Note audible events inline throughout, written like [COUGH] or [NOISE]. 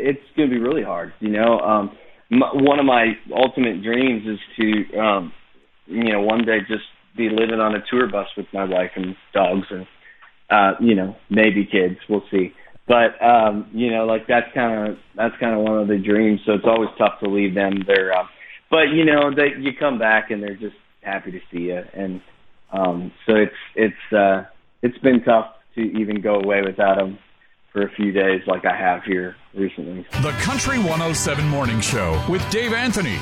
it's going to be really hard. You know, um, my, one of my ultimate dreams is to, um, you know, one day just be living on a tour bus with my wife and dogs and, uh, you know, maybe kids. We'll see. But um, you know, like that's kind of that's kind of one of the dreams. So it's always tough to leave them. They're, uh, but you know, they you come back and they're just happy to see you, and um, so it's it's uh, it's been tough to even go away without them for a few days like I have here recently. The Country 107 Morning Show with Dave Anthony.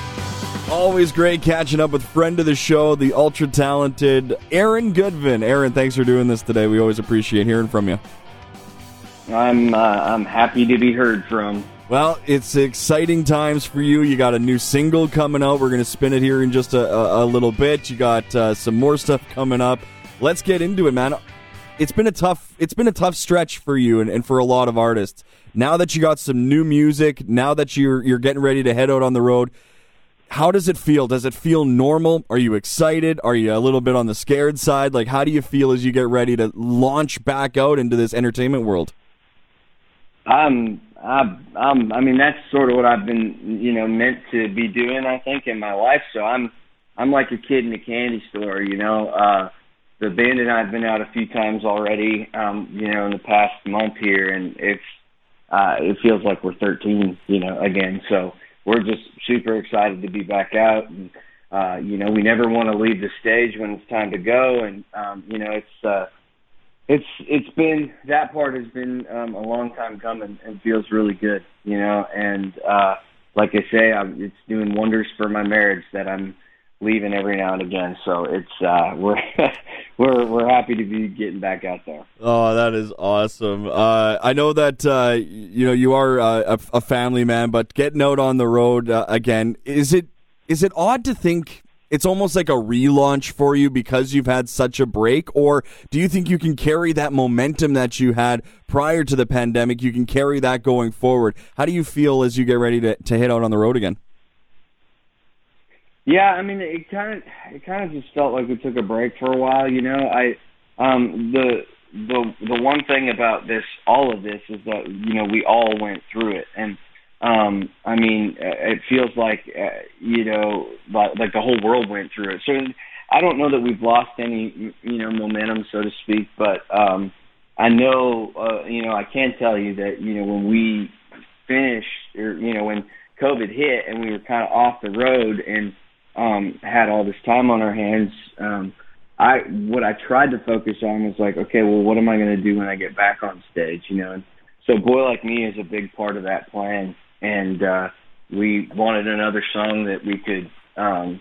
Always great catching up with friend of the show, the ultra talented Aaron Goodvin. Aaron, thanks for doing this today. We always appreciate hearing from you. I'm uh, I'm happy to be heard from. Well, it's exciting times for you. You got a new single coming out. We're going to spin it here in just a, a, a little bit. You got uh, some more stuff coming up. Let's get into it, man it's been a tough it's been a tough stretch for you and, and for a lot of artists. Now that you got some new music, now that you're you're getting ready to head out on the road, how does it feel? Does it feel normal? Are you excited? Are you a little bit on the scared side? Like how do you feel as you get ready to launch back out into this entertainment world? I'm I'm, I'm I mean that's sort of what I've been, you know, meant to be doing I think in my life. So I'm I'm like a kid in a candy store, you know. Uh the band and I have been out a few times already, um, you know, in the past month here, and it's uh, it feels like we're 13, you know, again. So we're just super excited to be back out, and uh, you know, we never want to leave the stage when it's time to go, and um, you know, it's uh, it's it's been that part has been um, a long time coming and feels really good, you know, and uh, like I say, I'm, it's doing wonders for my marriage that I'm leaving every now and again. So it's uh, [LAUGHS] we're we're we're happy to be getting back out there. Oh, that is awesome. Uh, I know that uh, you know you are uh, a, a, family man, but getting out on the road uh, again is it is it odd to think? It's almost like a relaunch for you because you've had such a break, or do you think you can carry that momentum that you had prior to the pandemic? You can carry that going forward. How do you feel as you get ready to, to hit out on the road again? Yeah, I mean, it kind of it kind of just felt like we took a break for a while. You know, I um the the the one thing about this all of this is that you know we all went through it and um i mean it feels like uh, you know like, like the whole world went through it so i don't know that we've lost any you know momentum so to speak but um i know uh you know i can tell you that you know when we finished or you know when covid hit and we were kind of off the road and um, had all this time on our hands, um, I what I tried to focus on was like, okay, well, what am I going to do when I get back on stage? You know, and so "Boy Like Me" is a big part of that plan, and uh, we wanted another song that we could, um,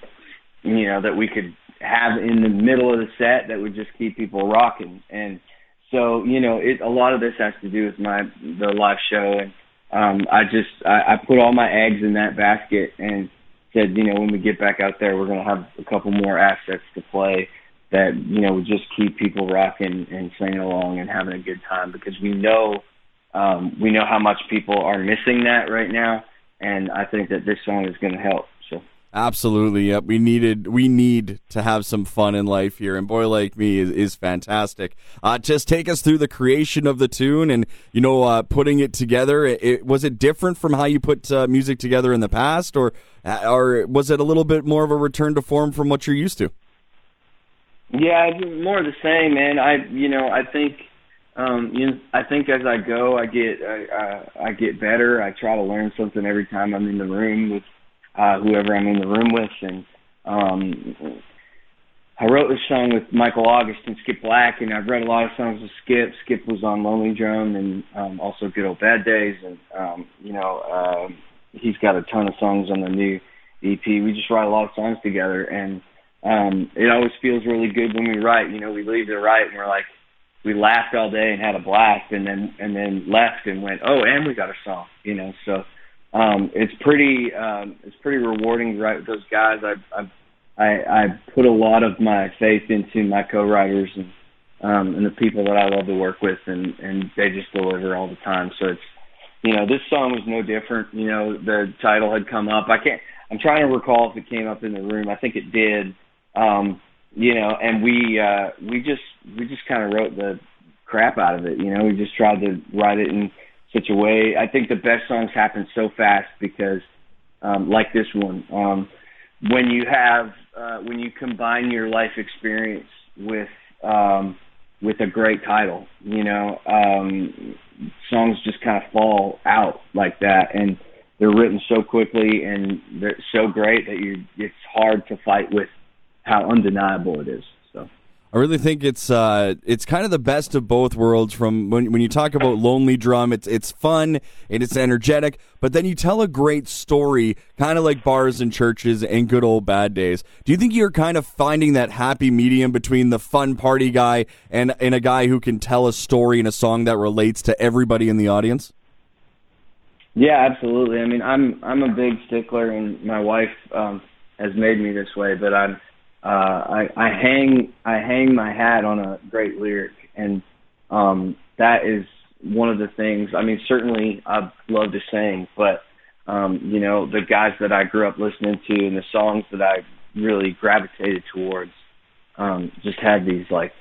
you know, that we could have in the middle of the set that would just keep people rocking. And so, you know, it a lot of this has to do with my the live show, and um, I just I, I put all my eggs in that basket and said, you know, when we get back out there, we're going to have a couple more assets to play that, you know, would just keep people rocking and singing along and having a good time because we know, um, we know how much people are missing that right now. And I think that this song is going to help. Absolutely. Yep. We needed we need to have some fun in life here, and Boy Like Me is, is fantastic. Uh, just take us through the creation of the tune and you know uh, putting it together. It, it, was it different from how you put uh, music together in the past, or uh, or was it a little bit more of a return to form from what you're used to? Yeah, more of the same, man. I you know I think um, you know, I think as I go, I get I, I, I get better. I try to learn something every time I'm in the room with uh, whoever I'm in the room with. And um, I wrote this song with Michael August and Skip Black, and I've read a lot of songs with Skip. Skip was on Lonely Drum and um, also Good Old Bad Days, and um, you know uh, he's got a ton of songs on the new EP. We just write a lot of songs together, and um, it always feels really good when we write. You know, we leave to write, and we're like, we laughed all day and had a blast, and then and then left and went, oh, and we got a song. You know, so um, it's pretty um, it's pretty rewarding to write with those guys. I, I I I put a lot of my faith into my co-writers and um, and the people that I love to work with, and and they just deliver all the time. So it's you know this song was no different. You know the title had come up. I can't. I'm trying to recall if it came up in the room. I think it did. Um, you know, and we uh, we just we just kind of wrote the crap out of it. You know, we just tried to write it in such a way. I think the best songs happen so fast because, um, like this one, um, when you have uh, when you combine your life experience with um, with a great title, you know, um, songs just kind of fall out like that, and they're written so quickly and they're so great that you it's hard to fight with how undeniable it is. I really think it's uh, it's kind of the best of both worlds. From when when you talk about Lonely Drum, it's it's fun and it's energetic, but then you tell a great story, kind of like bars and churches and good old bad days. Do you think you're kind of finding that happy medium between the fun party guy and and a guy who can tell a story in a song that relates to everybody in the audience? Yeah, absolutely. I mean, I'm I'm a big stickler, and my wife um, has made me this way, but I'm uh, I, hang I hang my hat on a great lyric, and um, that is one of the things. I mean, certainly I love to sing, but um, you know, the guys that I grew up listening to and the songs that I really gravitated towards um, just had these like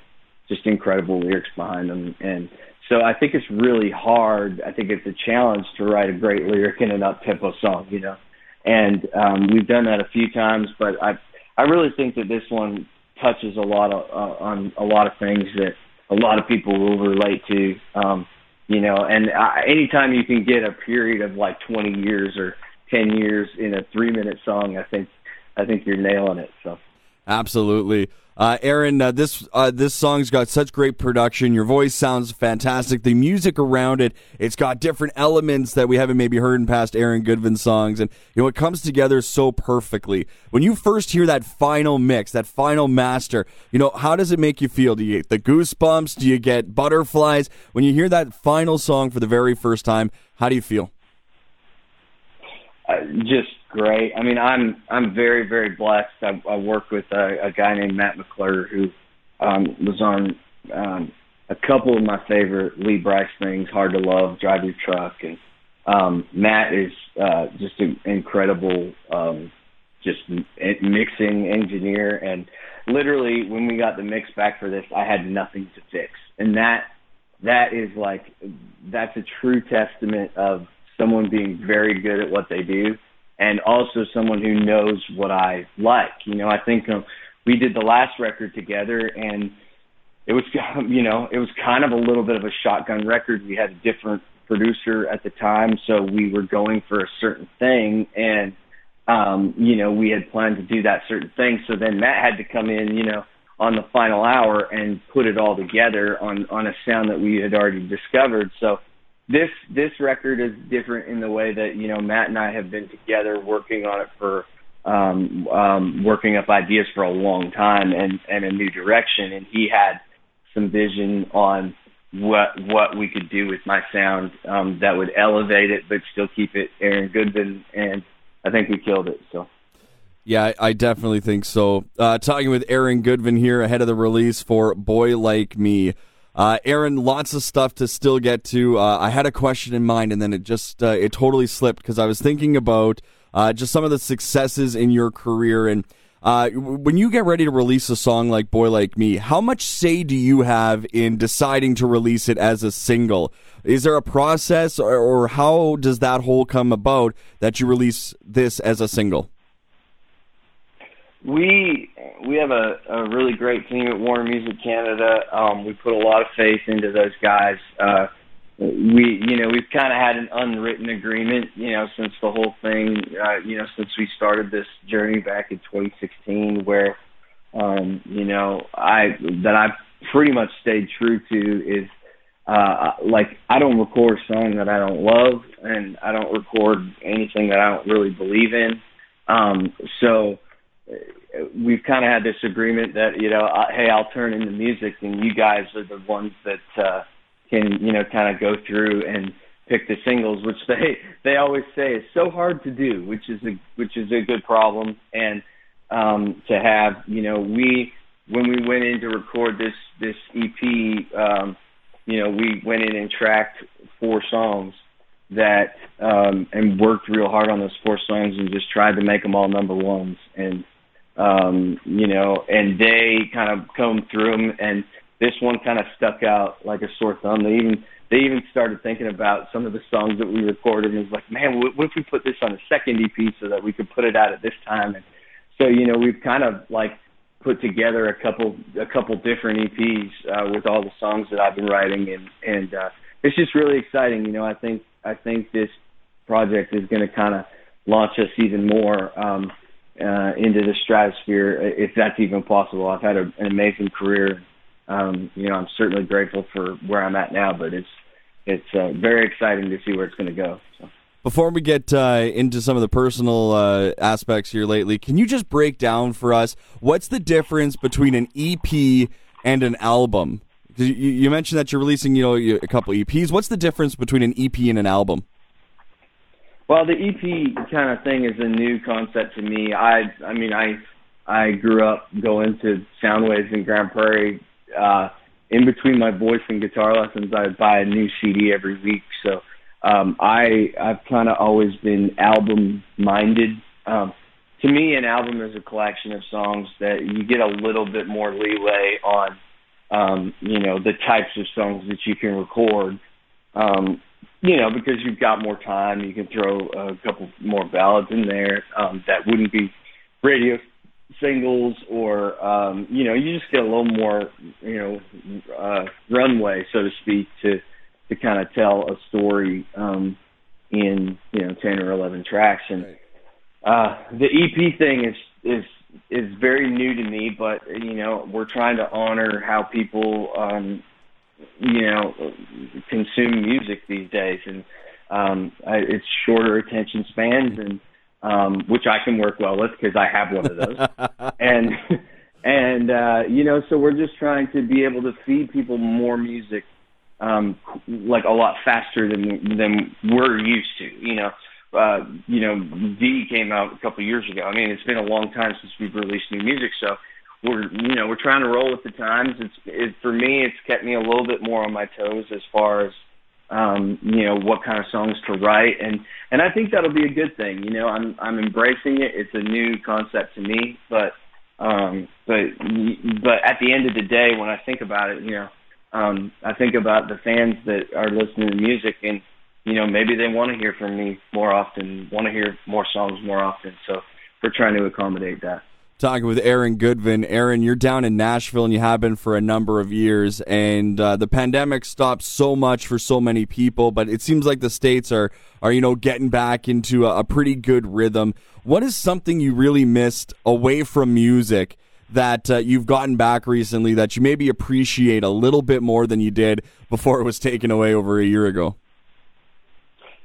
just incredible lyrics behind them, and so I think it's really hard. I think it's a challenge to write a great lyric in an up tempo song, you know. And um, we've done that a few times, but I I really think that this one touches a lot of uh, on a lot of things that a lot of people will relate to. Um, you know, and I, anytime you can get a period of like 20 years or 10 years in a three minute song, I think I think you're nailing it. So. Absolutely. Uh, Aaron, uh, this uh, this song's got such great production. Your voice sounds fantastic. The music around it, it's got different elements that we haven't maybe heard in past Aaron Goodvin songs, and you know it comes together so perfectly. When you first hear that final mix, that final master, you know how does it make you feel? Do you get the goosebumps? Do you get butterflies when you hear that final song for the very first time? How do you feel? Uh, just great. I mean, I'm I'm very very blessed. I, I work with a, a guy named Matt McClure who um, was on um, a couple of my favorite Lee Brice things, Hard to Love, Drive Your Truck, and um, Matt is uh, just an incredible um, just mixing engineer. And literally, when we got the mix back for this, I had nothing to fix, and that that is like that's a true testament of someone being very good at what they do and also someone who knows what I like. You know, I think um, we did the last record together and it was, [LAUGHS] you know, it was kind of a little bit of a shotgun record. We had a different producer at the time, so we were going for a certain thing and, um, you know, we had planned to do that certain thing. So then Matt had to come in, you know, on the final hour and put it all together on, on a sound that we had already discovered. So, this this record is different in the way that you know Matt and I have been together working on it for um, um, working up ideas for a long time and and a new direction, and he had some vision on what what we could do with my sound um, that would elevate it but still keep it Aaron Goodvin, and I think we killed it. So. Yeah, I definitely think so. Uh, talking with Aaron Goodvin here ahead of the release for Boy Like Me. Uh, Aaron, lots of stuff to still get to. Uh, I had a question in mind, and then it just uh, it totally slipped because I was thinking about uh, just some of the successes in your career. And uh, when you get ready to release a song like "Boy Like Me," how much say do you have in deciding to release it as a single? Is there a process, or, or how does that whole come about that you release this as a single? We we have a, a really great team at Warner Music Canada. Um, we put a lot of faith into those guys. Uh, we you know we've kind of had an unwritten agreement you know since the whole thing uh, you know since we started this journey back in 2016 where um, you know I that I've pretty much stayed true to is uh, like I don't record a song that I don't love and I don't record anything that I don't really believe in. Um, so we've kind of had this agreement that you know, hey, I'll turn in the music, and you guys are the ones that uh, can you know kind of go through and pick the singles, which they [LAUGHS] they always say is so hard to do, which is a which is a good problem, and um, to have you know we when we went in to record this this EP, um, you know we went in and tracked four songs that um, and worked real hard on those four songs and just tried to make them all number ones. And um, you know, and they kind of combed through them, and this one kind of stuck out like a sore thumb. They even they even started thinking about some of the songs that we recorded and was like, man, what, what if we put this on a second EP so that we could put it out at this time? And so, you know, we've kind of like put together a couple a couple different EPs uh, with all the songs that I've been writing, and and uh, it's just really exciting. You know, I think I think this project is going to kind of launch us even more um, uh, into the stratosphere, if that's even possible. I've had a, an amazing career um, you know, I'm certainly grateful for where I'm at now, but it's it's uh, very exciting to see where it's going to go. So. Before we get uh, into some of the personal uh, aspects here lately, can you just break down for us what's the difference between an EP and an album? You, you mentioned that you're releasing, you know, a couple EPs. What's the difference between an EP and an album? Well, the EP kind of thing is a new concept to me. I, I mean, I, I grew up going to Soundwaves in Grande Prairie uh, in between my voice and guitar lessons, I would buy a new CD every week. So um, I I've kind of always been album minded. Um, to me, an album is a collection of songs that you get a little bit more leeway on. Um, you know the types of songs that you can record. Um, you know because you've got more time, you can throw a couple more ballads in there um, that wouldn't be radio singles or um, you know you just get a little more you know uh, runway so to speak to to kind of tell a story um, in you know ten or eleven tracks. And uh, the EP thing is is is very new to me but you know we're trying to honor how people um, you know consume music these days and um, I, it's shorter attention spans and um, which I can work well with because I have one of those. [LAUGHS] and and uh, you know, so we're just trying to be able to feed people more music, um, like a lot faster than than we're used to. You know, uh, you know, V came out a couple of years ago. I mean, it's been a long time since we've released new music, so we're you know we're trying to roll with the times. It's it, for me, it's kept me a little bit more on my toes as far as um, you know, what kind of songs to write, and and I think that'll be a good thing. You know, I'm I'm embracing it. It's a new concept to me, but um, but but at the end of the day, when I think about it, you know, um, I think about the fans that are listening to music, and you know, maybe they want to hear from me more often, want to hear more songs more often. So we're trying to accommodate that talking with Aaron Goodvin. Aaron, you're down in Nashville and you have been for a number of years, and uh, the pandemic stopped so much for so many people. But it seems like the states are are you know getting back into a, a pretty good rhythm. What is something you really missed away from music? That uh, you've gotten back recently that you maybe appreciate a little bit more than you did before it was taken away over a year ago?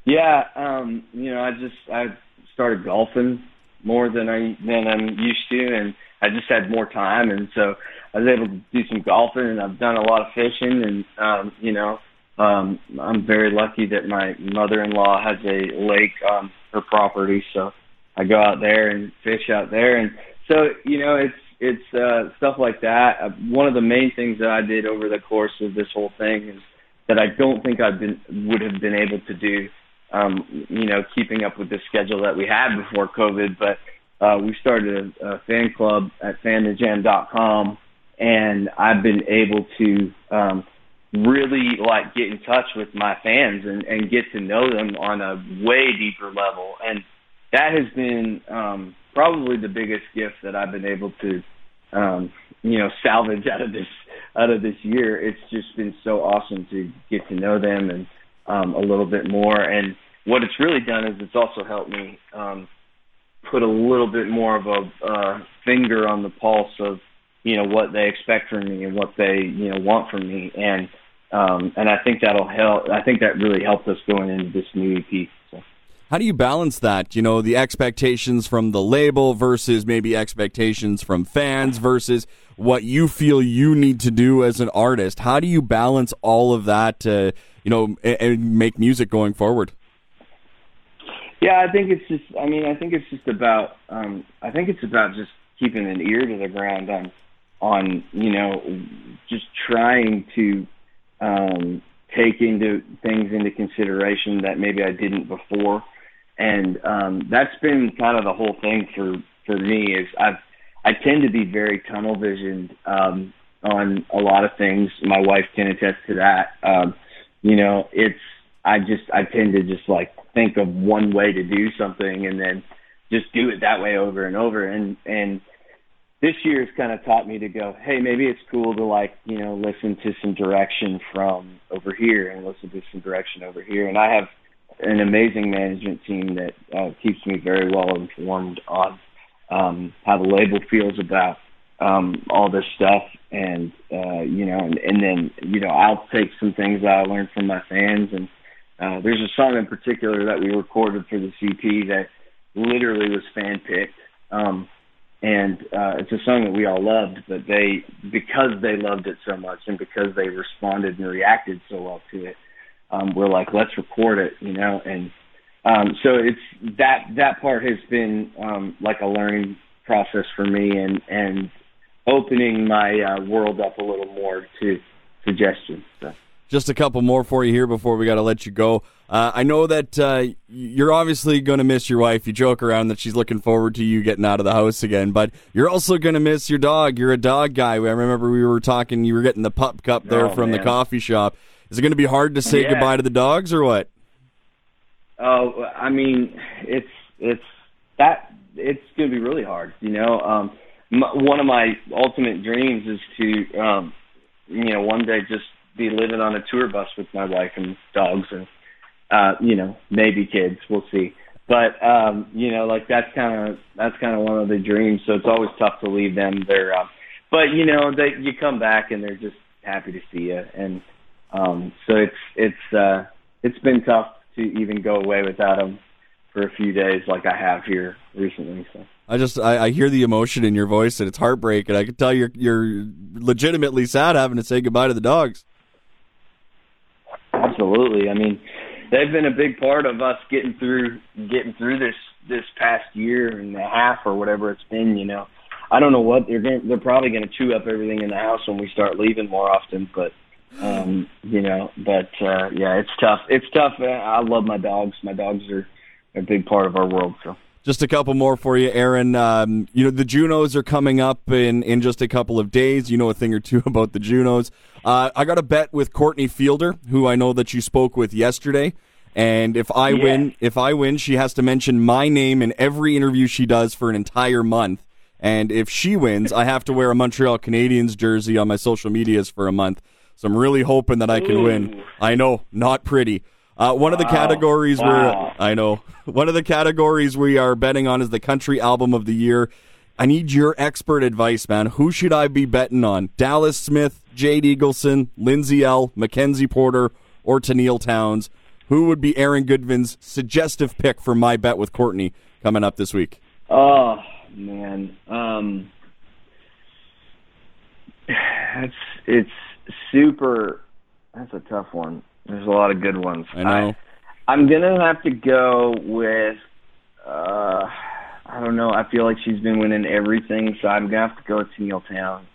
Yeah, um, you know, I just I started golfing more than I than I'm used to, and I just had more time, and so I was able to do some golfing, and I've done a lot of fishing, and um, you know, um, I'm very lucky that my mother-in-law has a lake on her property, so I go out there and fish out there, and so you know, it's it's uh, stuff like that. Uh, one of the main things that I did over the course of this whole thing is that I don't think I've been would have been able to do um, you know, keeping up with the schedule that we had before COVID. But uh, we started a, a fan club at fanthejam.com, and I've been able to um, really like get in touch with my fans and, and get to know them on a way deeper level. And that has been um, probably the biggest gift that I've been able to, um, you know, salvage [LAUGHS] out of this out of this year. It's just been so awesome to get to know them and um, a little bit more. And what it's really done is it's also helped me um, put a little bit more of a uh, finger on the pulse of you know what they expect from me and what they you know want from me. And um, and I think that'll help. I think that really helped us going into this new EP. How do you balance that? You know, the expectations from the label versus maybe expectations from fans versus what you feel you need to do as an artist. How do you balance all of that you know, and, and make music going forward? Yeah, I think it's just. I mean, I think it's just about. Um, I think it's about just keeping an ear to the ground on, on you know, just trying to um, take into things into consideration that maybe I didn't before, and um, that's been kind of the whole thing for for me. Is I've I tend to be very tunnel visioned um, on a lot of things. My wife can attest to that. Um, you know, it's I just I tend to just like think of one way to do something and then just do it that way over and over and and this year has kind of taught me to go, hey, maybe it's cool to like, you know, listen to some direction from over here and listen to some direction over here. And I have an amazing management team that uh, keeps me very well informed on um, how the label feels about um, all this stuff. And, uh, you know, and, and then, you know, I'll take some things that I learned from my fans. And uh, there's a song in particular that we recorded for the EP that literally was fan picked. Um, and uh, it's a song that we all loved, but they because they loved it so much and because they responded and reacted so well to it, um, we're like, let's record it, you know. And um, so it's that that part has been um, like a learning process for me and and opening my uh, world up a little more to suggestions. So. Just a couple more for you here before we got to let you go. Uh, I know that uh, you're obviously going to miss your wife. You joke around that she's looking forward to you getting out of the house again, but you're also going to miss your dog. You're a dog guy. I remember we were talking. You were getting the pup cup there oh, from man. the coffee shop. Is it going to be hard to say yeah. goodbye to the dogs or what? Oh, I mean, it's it's that it's going to be really hard. You know, um, my, one of my ultimate dreams is to, um, you know, one day just be living on a tour bus with my wife and dogs and uh you know maybe kids. We'll see. But um you know like that's kind of that's kind of one of the dreams. So it's always tough to leave them they're uh, but you know they you come back and they're just happy to see you and um so it's it's uh it's been tough to even go away without them for a few days like I have here recently so I just I, I, hear the emotion in your voice and it's heartbreak and I can tell you're you're legitimately sad having to say goodbye to the dogs. Absolutely. I mean, they've been a big part of us getting through getting through this this past year and a half or whatever it's been. You know, I don't know what they're going. They're probably going to chew up everything in the house when we start leaving more often. But um, you know, but uh, yeah, it's tough. It's tough. I love my dogs. My dogs are a big part of our world. So. Just a couple more for you, Aaron. Um, you know, the Junos are coming up in, in just a couple of days. You know a thing or two [LAUGHS] about the Junos. Uh, I got a bet with Courtney Fielder, who I know that you spoke with yesterday. And if I yeah. win, if I win, she has to mention my name in every interview she does for an entire month. And if she wins, I have to wear a Montreal Canadiens jersey on my social medias for a month. So I'm really hoping that I can Ooh. win. I know, not pretty. Uh, one of the categories wow. where I know [LAUGHS] one of the categories we are betting on is the country album of the year. I need your expert advice, man. Who should I be betting on? Dallas Smith, Jade Eagleson, Lindsay Ell, Mackenzie Porter, or Tenille Townes? Who would be Aaron Goodvin's suggestive pick for my bet with Courtney coming up this week? Oh man, um, [SIGHS] that's it's super. That's a tough one. There's a lot of good ones. I know. I, am gonna have to go with. Uh, I don't know. I feel like she's been winning everything, so I'm gonna have to go with Tenille Townes.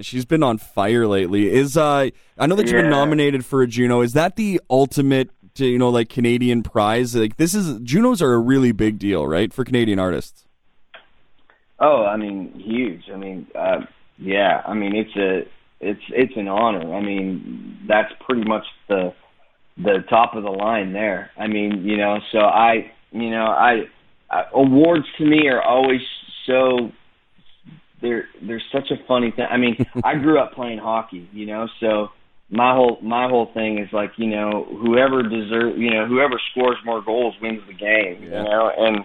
She's been on fire lately. Is uh, I know that you've yeah. been nominated for a Juno. Is that the ultimate, you know, like Canadian prize? Like this is Junos are a really big deal, right, for Canadian artists. Oh, I mean, huge. I mean, uh, yeah. I mean, it's a it's it's an honor. I mean, that's pretty much the the top of the line there. I mean, you know, so I, you know, I, I awards to me are always so they're they're such a funny thing. I mean, [LAUGHS] I grew up playing hockey, you know, so my whole my whole thing is like, you know, whoever deserve, you know, whoever scores more goals wins the game, yeah. you know, and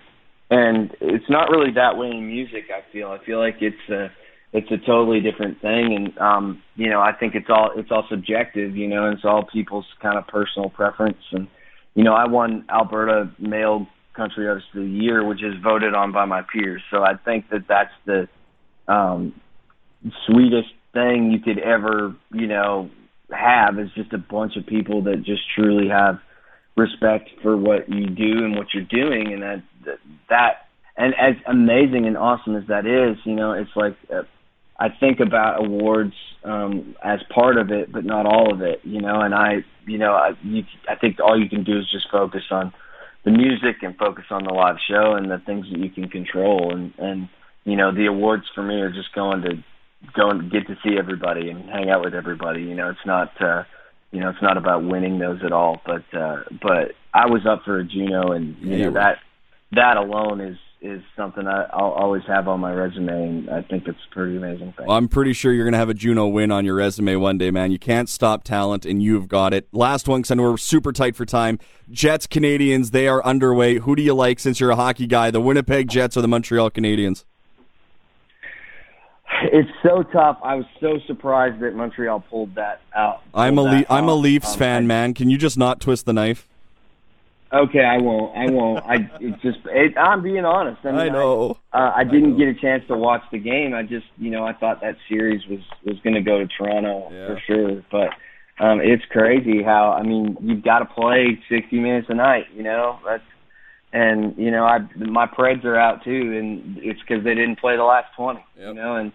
and it's not really that way in music. I feel I feel like it's a it's a totally different thing. And um you know i think it's all it's all subjective you know and it's all people's kind of personal preference. And you know i won alberta male country artist of the year which is voted on by my peers. So i think that that's the um sweetest thing you could ever you know have is just a bunch of people that just truly have respect for what you do and what you're doing. And that that, that and as amazing and awesome as that is, you know, it's like uh, I think about awards um, as part of it, but not all of it. You know, and I, you know, I, you, I think all you can do is just focus on the music and focus on the live show and the things that you can control. And and you know, the awards for me are just going to go and get to see everybody and hang out with everybody. You know, it's not. uh you know, it's not about winning those at all. But uh, but I was up for a Juno, and you Yeah, know that that alone is is something I, I'll always have on my resume, and I think it's a pretty amazing thing. Well, I'm pretty sure you're going to have a Juno win on your resume one day, man. You can't stop talent, and you've got it. Last one, because I know we're super tight for time. Jets, Canadiens, they are underway. Who do you like since you're a hockey guy, the Winnipeg Jets or the Montreal Canadiens? It's so tough. I was so surprised that Montreal pulled that out. I'm a Le- I'm a. Leafs Um, fan, I- man. Can you just not twist the knife? Okay, I won't. I won't. I it just. It, I'm being honest. I, mean, I know. I, uh, I didn't get a chance to watch the game. I just, you know, I thought that series was was going to go to Toronto Yeah. for sure. But um, it's crazy how. I mean, you've got to play 60 minutes a night. You know, that's and you know, I my Preds are out too, and it's because they didn't play the last 20. Yep. You know, and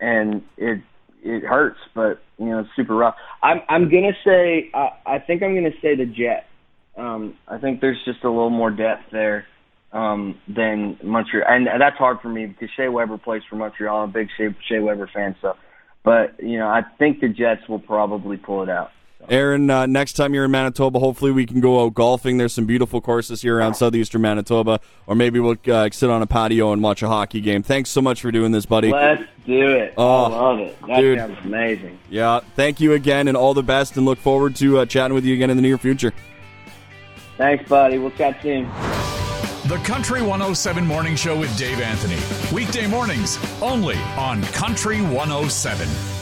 and it it hurts, but you know, it's super rough. I'm I'm gonna say. I, I think I'm gonna say the Jets. Um, I think there's just a little more depth there um, than Montreal, and that's hard for me because Shea Weber plays for Montreal. I'm a big Shea, Shea Weber fan, so. But you know, I think the Jets will probably pull it out. Aaron, uh, next time you're in Manitoba, hopefully we can go out golfing. There's some beautiful courses here around southeastern Manitoba, or maybe we'll uh, sit on a patio and watch a hockey game. Thanks so much for doing this, buddy. Let's do it. Oh, I love it. That dude. sounds amazing. Yeah, thank you again, and all the best, and look forward to uh, chatting with you again in the near future. Thanks, buddy. We'll chat soon. The Country 107 Morning Show with Dave Anthony. Weekday mornings only on Country 107.